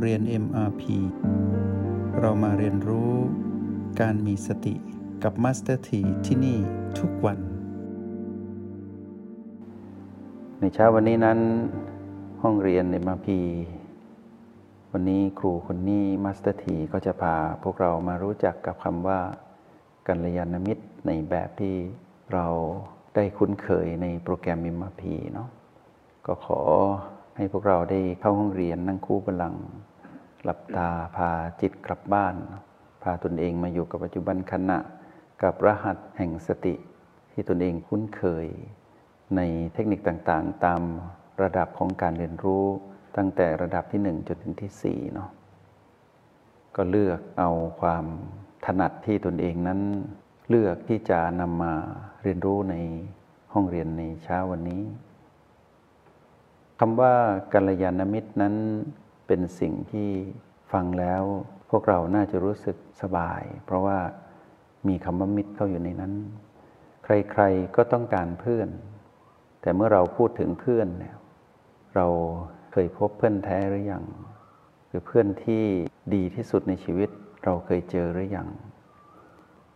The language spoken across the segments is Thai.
เรียน MRP เรามาเรียนรู้การมีสติกับ Master T ที่ที่นี่ทุกวัน ในเช้าวันนี้นั้น ห้องเรียน MRP วันนี้ครูคนนี้ Master T ก็จะพาพวกเรามารู้จักกับคำว่ากัลยาณมิตรในแบบที่เราได้คุ้นเคยในโปรแกรม MRP เนาะก็ขอให้พวกเราได้เข้าห้องเรียนนั่งคู่บัลลังก์ หลับตาพาจิตกลับบ้าน พาตนเองมาอยู่กับปัจจุบันขณะ กับรหัสแห่งสติ ที่ตนเองคุ้นเคย ในเทคนิคต่างๆ ตามระดับของการเรียนรู้ตั้งแต่ระดับที่ 1 จนถึงที่4เนาะก็เลือกเอาความถนัดที่ตนเองนั้น เลือกที่จะนำมาเรียนรู้ในห้องเรียนในเช้าวันนี้คำว่ากัลยาณมิตรนั้น เป็นสิ่งที่ฟังแล้วพวกเราน่าจะรู้สึกสบาย เพราะว่ามีคำว่ามิตรเข้าอยู่ในนั้น ใครๆก็ต้องการเพื่อน แต่เมื่อเราพูดถึงเพื่อนเนี่ยเราเคยพบเพื่อนแท้หรือยังหรือเพื่อนที่ดีที่สุดในชีวิตเราเคยเจอหรือยัง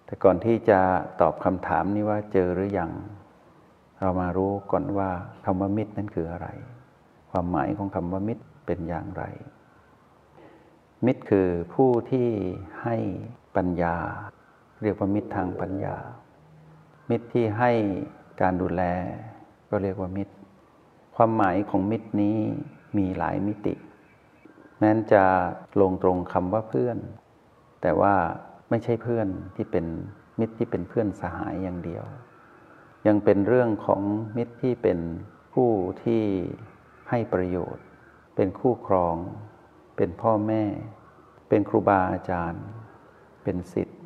แต่ก่อนที่จะตอบคำถามนี้ว่าเจอหรือยังเรามารู้ก่อนว่าคำว่ามิตรนั้นคืออะไร ความหมายของคำว่ามิตร เป็นอย่างไร มิตรคือผู้ที่ให้ปัญญา เรียกว่ามิตรทางปัญญา มิตรที่ให้การดูแล ก็เรียกว่ามิตร ความหมายของมิตรนี้มีหลายมิติ แม้นจะลงตรงคำว่าเพื่อน แต่ว่าไม่ใช่เพื่อนที่เป็นมิตรที่เป็นเพื่อนสหายอย่างเดียว ยังเป็นเรื่องของมิตรที่เป็นผู้ที่ให้ประโยชน์ เป็นคู่ครอง เป็นพ่อแม่ เป็นครูบาอาจารย์ เป็นสิทธิ์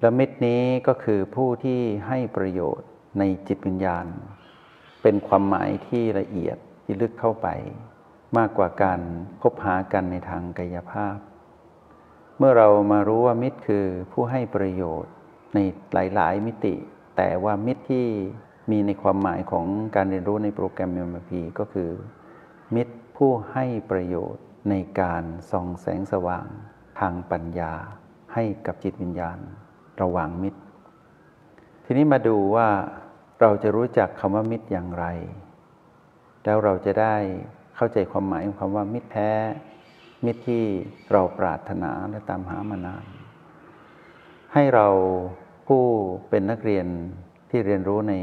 และมิตรนี้ก็คือผู้ที่ให้ประโยชน์ในจิตวิญญาณ เป็นความหมายที่ละเอียดที่ลึกเข้าไป มากกว่าการพบหากันในทางกายภาพ เมื่อเรามารู้ว่ามิตรคือผู้ให้ประโยชน์ในหลาย ๆ มิติ แต่ว่ามิตรที่มีในความหมายของการเรียนรู้ในโปรแกรม MMP ก็คือ มิตรผู้ให้ประโยชน์ในการส่องแสงสว่างทางปัญญาให้กับจิตวิญญาณระหว่างมิตร ทีนี้มาดูว่าเราจะรู้จักคำว่ามิตรอย่างไร แล้วเราจะได้เข้าใจความหมายของคำว่ามิตรแท้ มิตรที่เราปรารถนาและตามหามานาน ให้เราผู้เป็นนักเรียนที่เรียนรู้ใน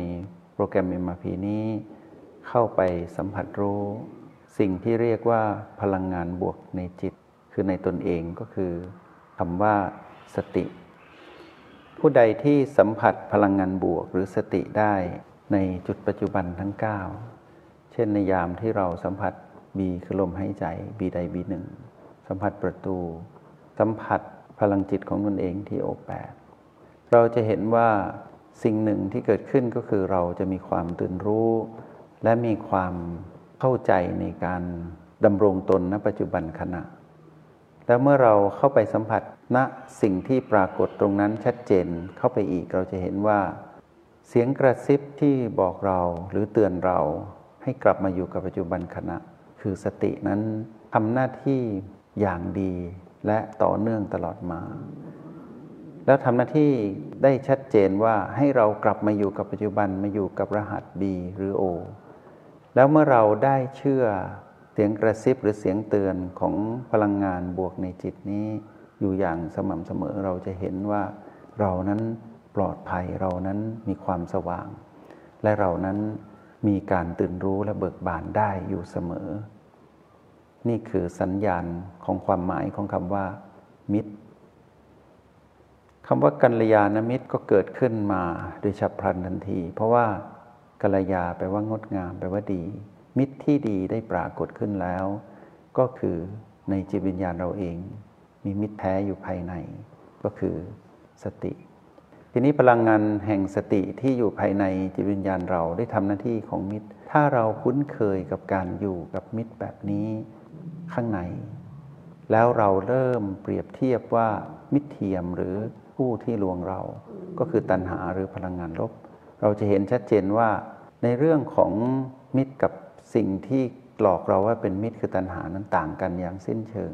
โปรแกรม MRP นี้ เข้าไปสัมผัสรู้ สิ่งที่เรียกว่าพลังงานบวกในจิต คือในตนเองก็คือคำว่าสติ ผู้ใดที่สัมผัสพลังงานบวกหรือสติได้ในจุดปัจจุบันทั้ง 9 เช่นในยามที่เราสัมผัสบีคือลมหายใจบีใดบีหนึ่งสัมผัสประตู สัมผัสพลังจิตของตนเองที่โอแปดเราจะเห็นว่าสิ่งหนึ่งที่เกิดขึ้นก็คือเราจะมีความตื่นรู้ และมีความ เข้าใจในการดำรงตนณปัจจุบันขณะ แล้วเมื่อเราเข้าไปสัมผัสณสิ่งที่ปรากฏตรงนั้นชัดเจนเข้าไปอีกเราจะเห็นว่า เสียงกระซิบที่บอกเราหรือเตือนเราให้กลับมาอยู่กับปัจจุบันขณะ คือสตินั้นทำหน้าที่อย่างดีและต่อเนื่องตลอดมา แล้วทำหน้าที่ได้ชัดเจนว่าให้เรากลับมาอยู่กับปัจจุบันมาอยู่กับรหัส B หรือ O แล้วเมื่อเราได้เชื่อเสียงกระซิบหรือเสียงเตือนของพลังงานบวกในจิตนี้อยู่อย่างสม่ำเสมอเราจะเห็นว่าเรานั้นปลอดภัยเรานั้นมีความสว่าง และเรานั้นมีการตื่นรู้และเบิกบานได้อยู่เสมอ นี่คือสัญญาณของความหมายของคำว่า มิตรคำว่ากัลยาณมิตรก็เกิดขึ้นมาโดยฉับพลันทันที เพราะว่า กัลยาแปลว่างดงามแปลว่าดี มิตรที่ดีได้ปรากฏขึ้นแล้ว ก็คือในจิตวิญญาณเราเอง มีมิตรแท้อยู่ภายใน ก็คือสติ ทีนี้พลังงานแห่งสติที่อยู่ภายในจิตวิญญาณเราได้ทำหน้าที่ของมิตร ถ้าเราคุ้นเคยกับการอยู่กับมิตรแบบนี้ข้างใน แล้วเราเริ่มเปรียบเทียบว่ามิตรเทียมหรือผู้ที่ลวงเรา ก็คือตัณหาหรือพลังงานลบ เราจะเห็นชัดเจนว่าในเรื่องของมิตรกับสิ่งที่หลอกเราว่าเป็นมิตรคือตัณหานั้นต่างกันอย่างสิ้นเชิง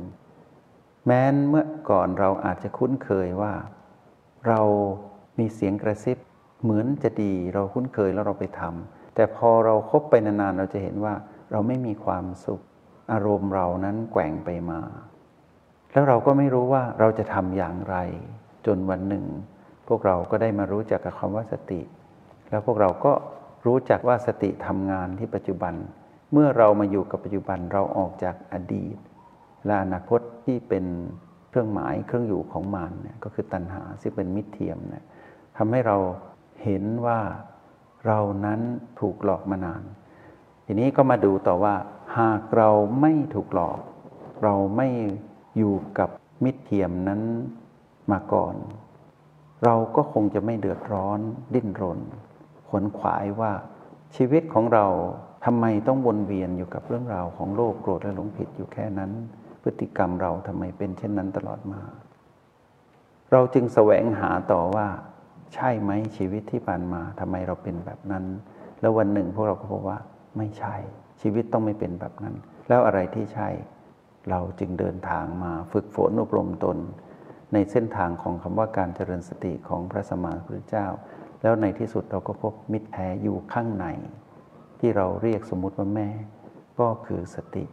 แม้นเมื่อก่อนเราอาจจะคุ้นเคยว่า เรามีเสียงกระซิบเหมือนจะดีเราคุ้นเคยแล้วเราไปทำแต่พอเราครบไปนานๆเราจะเห็นว่าเราไม่มีความสุข อารมณ์เรานั้นแกว่งไปมา แล้วเราก็ไม่รู้ว่าเราจะทำอย่างไร จนวันหนึ่ง พวกเราก็ได้มารู้จักกับคำว่าสติ แล้วพวกเราก็รู้จักว่าสติทำงานที่ปัจจุบัน เมื่อเรามาอยู่กับปัจจุบันเราออกจากอดีต และอนาคตที่เป็นเครื่องหมายเครื่องอยู่ของมันเนี่ยก็คือตัณหาซึ่งเป็นมิตรเทียมเนี่ยทำให้เราเห็นว่าเรานั้นถูกหลอกมานาน ทีนี้ก็มาดูต่อว่าหากเราไม่ถูกหลอก เราไม่อยู่กับมิตรเทียมนั้นมาก่อน เราก็คงจะไม่เดือดร้อนดิ้นรน ขวนขวายว่าชีวิตของเราทำไมต้องวนเวียนอยู่กับเรื่องราวของโลภโกรธและหลงผิดอยู่แค่นั้น พฤติกรรมเราทำไมเป็นเช่นนั้นตลอดมา เราจึงแสวงหาต่อว่า ใช่ไหมชีวิตที่ผ่านมาทำไมเราเป็นแบบนั้น แล้ววันหนึ่งพวกเราก็พบว่าไม่ใช่ชีวิตต้องไม่เป็นแบบนั้น แล้วอะไรที่ใช่ เราจึงเดินทางมาฝึกฝนอบรมตน ในเส้นทางของคำว่าการเจริญสติของพระสมมาพุทธเจ้า แล้วในที่สุดเราก็พบมิตรแท้อยู่ข้างใน ที่เราเรียกสมมุติว่าแม่ ก็คือสติ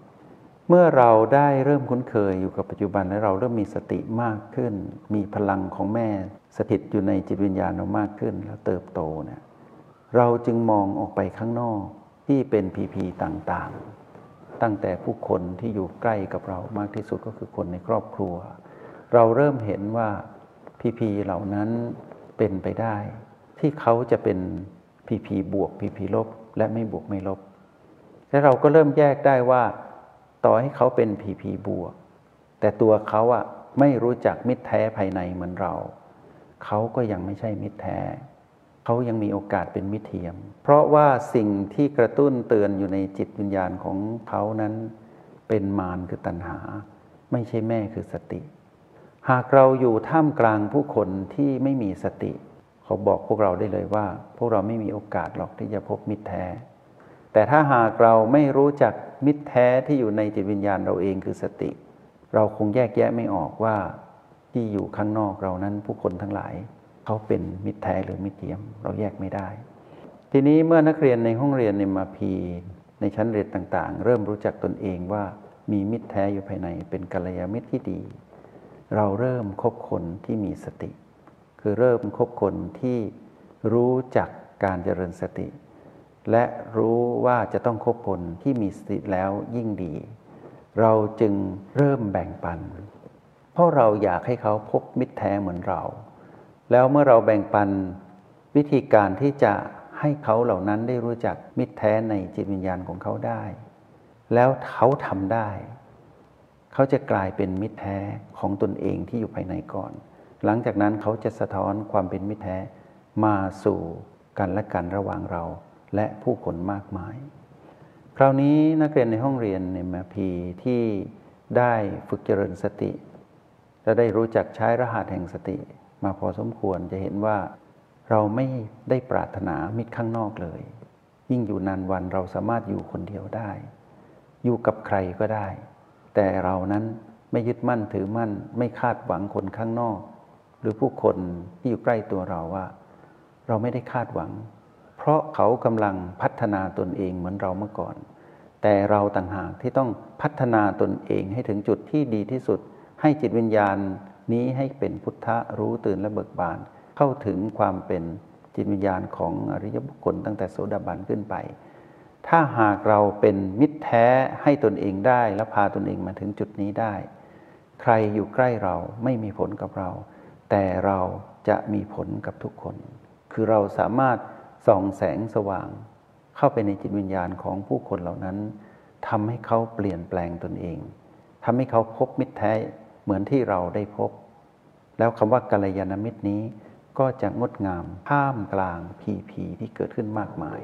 เมื่อเราได้เริ่มคุ้นเคยอยู่กับปัจจุบันและเราเริ่มมีสติมากขึ้น มีพลังของแม่สถิตอยู่ในจิตวิญญาณเรามากขึ้นแล้วเติบโตเนี่ยเราจึงมองออกไปข้างนอกที่เป็นพีพีต่างๆ ตั้งแต่ผู้คนที่อยู่ใกล้กับเรามากที่สุดก็คือคนในครอบครัว เราเริ่มเห็นว่าพีพีเหล่านั้นเป็นไปได้ ที่เขาจะเป็นพีพีบวกพีพีลบ และไม่บวกไม่ลบ และเราก็เริ่มแยกได้ว่าต่อให้เขาเป็นพีพีบวก แต่ตัวเขาอะไม่รู้จักมิตรแท้ภายในเหมือนเรา เขาก็ยังไม่ใช่มิตรแท้ เขายังมีโอกาสเป็นมิตรเทียม เพราะว่าสิ่งที่กระตุ้นเตือนอยู่ในจิตวิญญาณของเขานั้น เป็นมารคือตัณหา ไม่ใช่แม่คือสติ หากเราอยู่ท่ามกลางผู้คนที่ไม่มีสติ เขาบอกพวกเราได้เลยว่า พวกเราไม่มีโอกาสหรอกที่จะพบมิตรแท้ แต่ถ้าหากเราไม่รู้จักมิตรแท้ที่อยู่ในจิตวิญญาณเราเองคือสติ เราคงแยกแยะไม่ออกว่าที่อยู่ข้างนอกเรานั้นผู้คนทั้งหลายเขาเป็นมิตรแท้หรือมิตรเทียม เราแยกไม่ได้ ทีนี้เมื่อนักเรียนในห้องเรียนในมาพีในชั้นเรียนต่างๆ เริ่มรู้จักตนเองว่ามีมิตรแท้อยู่ภายในเป็นกัลยาณมิตรที่ดี เราเริ่มคบคนที่มีสติ คือเริ่มคบคนที่รู้จักการเจริญสติ และรู้ว่าจะต้องคบคนที่มีสติแล้วยิ่งดี เราจึงเริ่มแบ่งปัน เพราะเราอยากให้เขาพบมิตรแท้เหมือนเรา แล้วเมื่อเราแบ่งปันวิธีการที่จะให้เขาเหล่านั้นได้รู้จักมิตรแท้ในจิตวิญญาณของเขาได้ แล้วเขาทำได้ เขาจะกลายเป็นมิตรแท้ของตนเองที่อยู่ภายในก่อน หลังจากนั้นเขาจะสะท้อนความเป็นมิตรแท้มาสู่กันและกันระหว่างเราและผู้คนมากมาย คราวนี้นักเรียนในห้องเรียนในมาพีที่ได้ฝึกเจริญสติและได้รู้จักใช้รหัสแห่งสติ มาพอสมควรจะเห็นว่า เราไม่ได้ปรารถนามิตรข้างนอกเลย ยิ่งอยู่นานวันเราสามารถอยู่คนเดียวได้ อยู่กับใครก็ได้ แต่เรานั้นไม่ยึดมั่นถือมั่นไม่คาดหวังคนข้างนอก หรือผู้คนที่อยู่ใกล้ตัวเราว่า เราไม่ได้คาดหวัง เพราะเขากำลังพัฒนาตนเองเหมือนเราเมื่อก่อน แต่เราต่างหากที่ต้องพัฒนาตนเองให้ถึงจุดที่ดีที่สุด ให้จิตวิญญาณนี้ให้เป็นพุทธะรู้ตื่นและเบิกบาน เข้าถึงความเป็นจิตวิญญาณของอริยบุคคลตั้งแต่โสดาบันขึ้นไป ถ้าหากเราเป็นมิตรแท้ให้ตนเองได้และพาตนเองมาถึงจุดนี้ได้ ใครอยู่ใกล้เราไม่มีผลกับเรา แต่เราจะมีผลกับทุกคน คือเราสามารถส่องแสงสว่าง เข้าไปในจิตวิญญาณของผู้คนเหล่านั้นทำให้เขาเปลี่ยนแปลงตนเองทำให้เขาพบมิตรแท้เหมือนที่เราได้พบ แล้วคำว่ากัลยาณมิตรนี้ก็จะงดงามท่ามกลางผีผีที่เกิดขึ้นมากมาย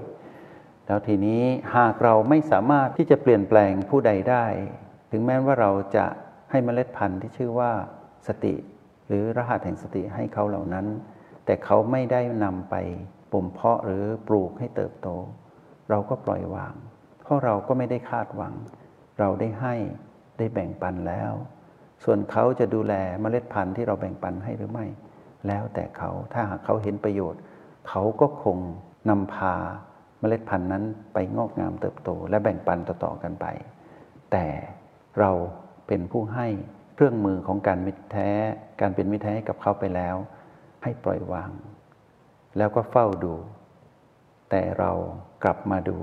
แล้วทีนี้หากเราไม่สามารถที่จะเปลี่ยนแปลงผู้ใดได้ ถึงแม้ว่าเราจะให้เมล็ดพันธุ์ที่ชื่อว่าสติ หรือรหัสแห่งสติให้เขาเหล่านั้น แต่เขาไม่ได้นำไปบ่มเพาะหรือปลูกให้เติบโต เราก็ปล่อยวางเพเพราะเราก็ไม่ได้คาดหวัง เราได้ให้ได้แบ่งปันแล้ว ส่วนเขาจะดูแลเมล็ดพันธุ์ที่เราแบ่งปันให้หรือไม่ แล้วแต่เขาถ้าหากเขาเห็นประโยชน์ เขาก็คงนำพาเมล็ดพันธุ์นั้นไปงอกงามเติบโต และแบ่งปันต่อๆกันไป แต่เราเป็นผู้ให้ เครื่องมือของการมิตรแท้ การเป็นมิตรแท้กับเขาไปแล้ว ให้ปล่อยวาง แล้วก็เฝ้าดู แต่เรากลับมาดู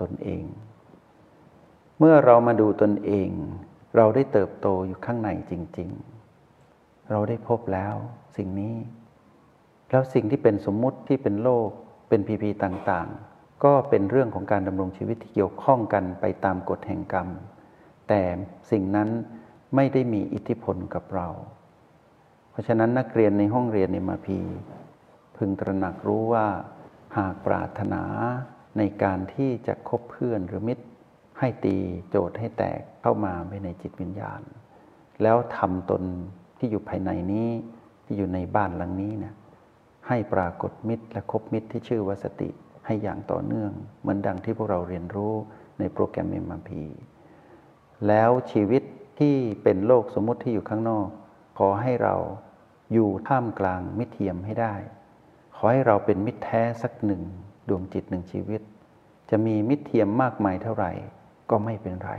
ตนเอง เมื่อเรามาดูตนเอง เราได้เติบโตอยู่ข้างในจริง ๆ เราได้พบแล้วสิ่งนี้ แล้วสิ่งที่เป็นสมมุติที่เป็นโลกเป็นพีพีต่างๆ ก็เป็นเรื่องของการดำรงชีวิตที่เกี่ยวข้องกันไปตามกฎแห่งกรรม แต่สิ่งนั้น ไม่ได้มีอิทธิพลกับเรา เพราะฉะนั้นนักเรียนในห้องเรียนในมาพีพึงตระหนักรู้ว่าหากปรารถนาในการที่จะคบเพื่อนหรือมิตร ให้ตีโจทย์ให้แตกเข้ามาไว้ในจิตวิญญาณ แล้วทำตนที่อยู่ภายในนี้ที่อยู่ในบ้านหลังนี้เนะให้ปรากฏมิตรและคบมิตรที่ชื่อว่าสติให้อย่างต่อเนื่อง เหมือนดังที่พวกเราเรียนรู้ในโปรแกรมเอ็มพีแล้วชีวิต ที่เป็นโลกสมมุติที่อยู่ข้างนอก ขอให้เราอยู่ท่ามกลางมิตรเทียมให้ได้ ขอให้เราเป็นมิตรแท้สักหนึ่งดวงจิตหนึ่งชีวิต จะมีมิตรเทียมมากมายเท่าไหร่ก็ไม่เป็นไร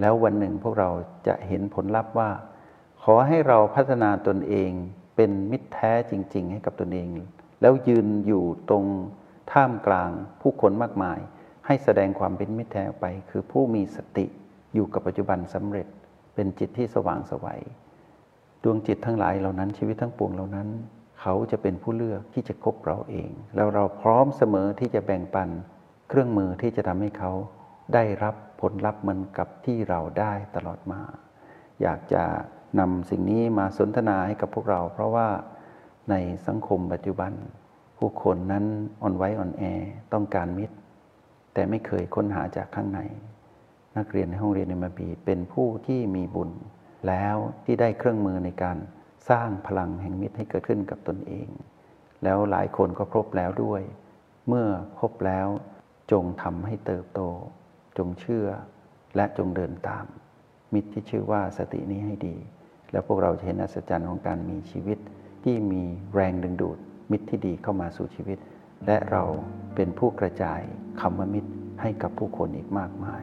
แล้ววันหนึ่งพวกเราจะเห็นผลลัพธ์ว่า ขอให้เราพัฒนาตนเองเป็นมิตรแท้จริง ๆ ให้กับตนเอง แล้วยืนอยู่ตรงท่ามกลางผู้คนมากมาย ให้แสดงความเป็นมิตรแท้ไป คือผู้มีสติอยู่กับปัจจุบันสำเร็จ เป็นจิตที่สว่างสวัยดวงจิตทั้งหลายเหล่านั้นชีวิตทั้งปวงเหล่านั้น เขาจะเป็นผู้เลือกที่จะคบเราเอง แล้วเราพร้อมเสมอที่จะแบ่งปัน เครื่องมือที่จะทำให้เขาได้รับผลลัพธ์เหมือนกับที่เราได้ตลอดมา อยากจะนำสิ่งนี้มาสนทนาให้กับพวกเรา เพราะว่าในสังคมปัจจุบัน ผู้คนนั้นอ่อนไว้อ่อนแอต้องการมิตร แต่ไม่เคยค้นหาจากข้างใน นักเรียนในห้องเรียนในมาบีเป็นผู้ที่มีบุญ แล้วที่ได้เครื่องมือในการสร้างพลังแห่งมิตรให้เกิดขึ้นกับตนเอง แล้วหลายคนก็พบแล้วด้วย เมื่อพบแล้วจงทำให้เติบโต จงเชื่อและจงเดินตาม มิตรที่ชื่อว่าสตินี้ให้ดี แล้วพวกเราจะเห็นอัศจรรย์ของการมีชีวิต ที่มีแรงดึงดูด มิตรที่ดีเข้ามาสู่ชีวิต และเราเป็นผู้กระจายคำว่ามิตรให้กับผู้คนอีกมากมาย